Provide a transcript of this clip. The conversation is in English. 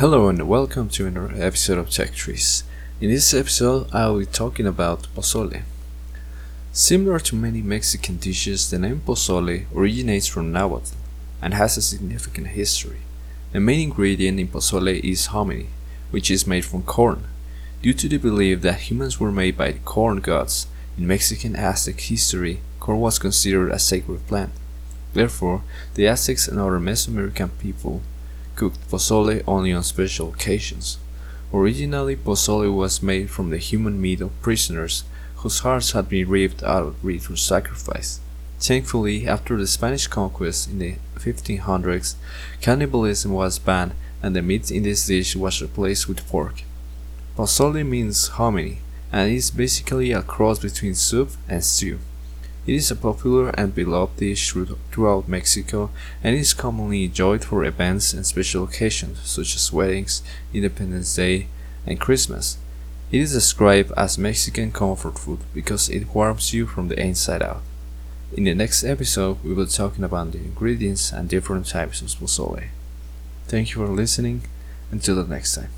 Hello and welcome to another episode of Tech Trees. In this episode, I will be talking about pozole. Similar to many Mexican dishes, the name pozole originates from Nahuatl and has a significant history. The main ingredient in pozole is hominy, which is made from corn. Due to the belief that humans were made by the corn gods, in Mexican Aztec history, corn was considered a sacred plant. Therefore, the Aztecs and other Mesoamerican people cooked pozole only on special occasions. Originally, pozole was made from the human meat of prisoners whose hearts had been ripped out ritual sacrifice. Thankfully, after the Spanish conquest in the 1500s, cannibalism was banned and the meat in this dish was replaced with pork. Pozole means hominy and is basically a cross between soup and stew. It is a popular and beloved dish throughout Mexico and is commonly enjoyed for events and special occasions such as weddings, Independence Day, and Christmas. It is described as Mexican comfort food because it warms you from the inside out. In the next episode, we will be talking about the ingredients and different types of pozole. Thank you for listening. Until the next time.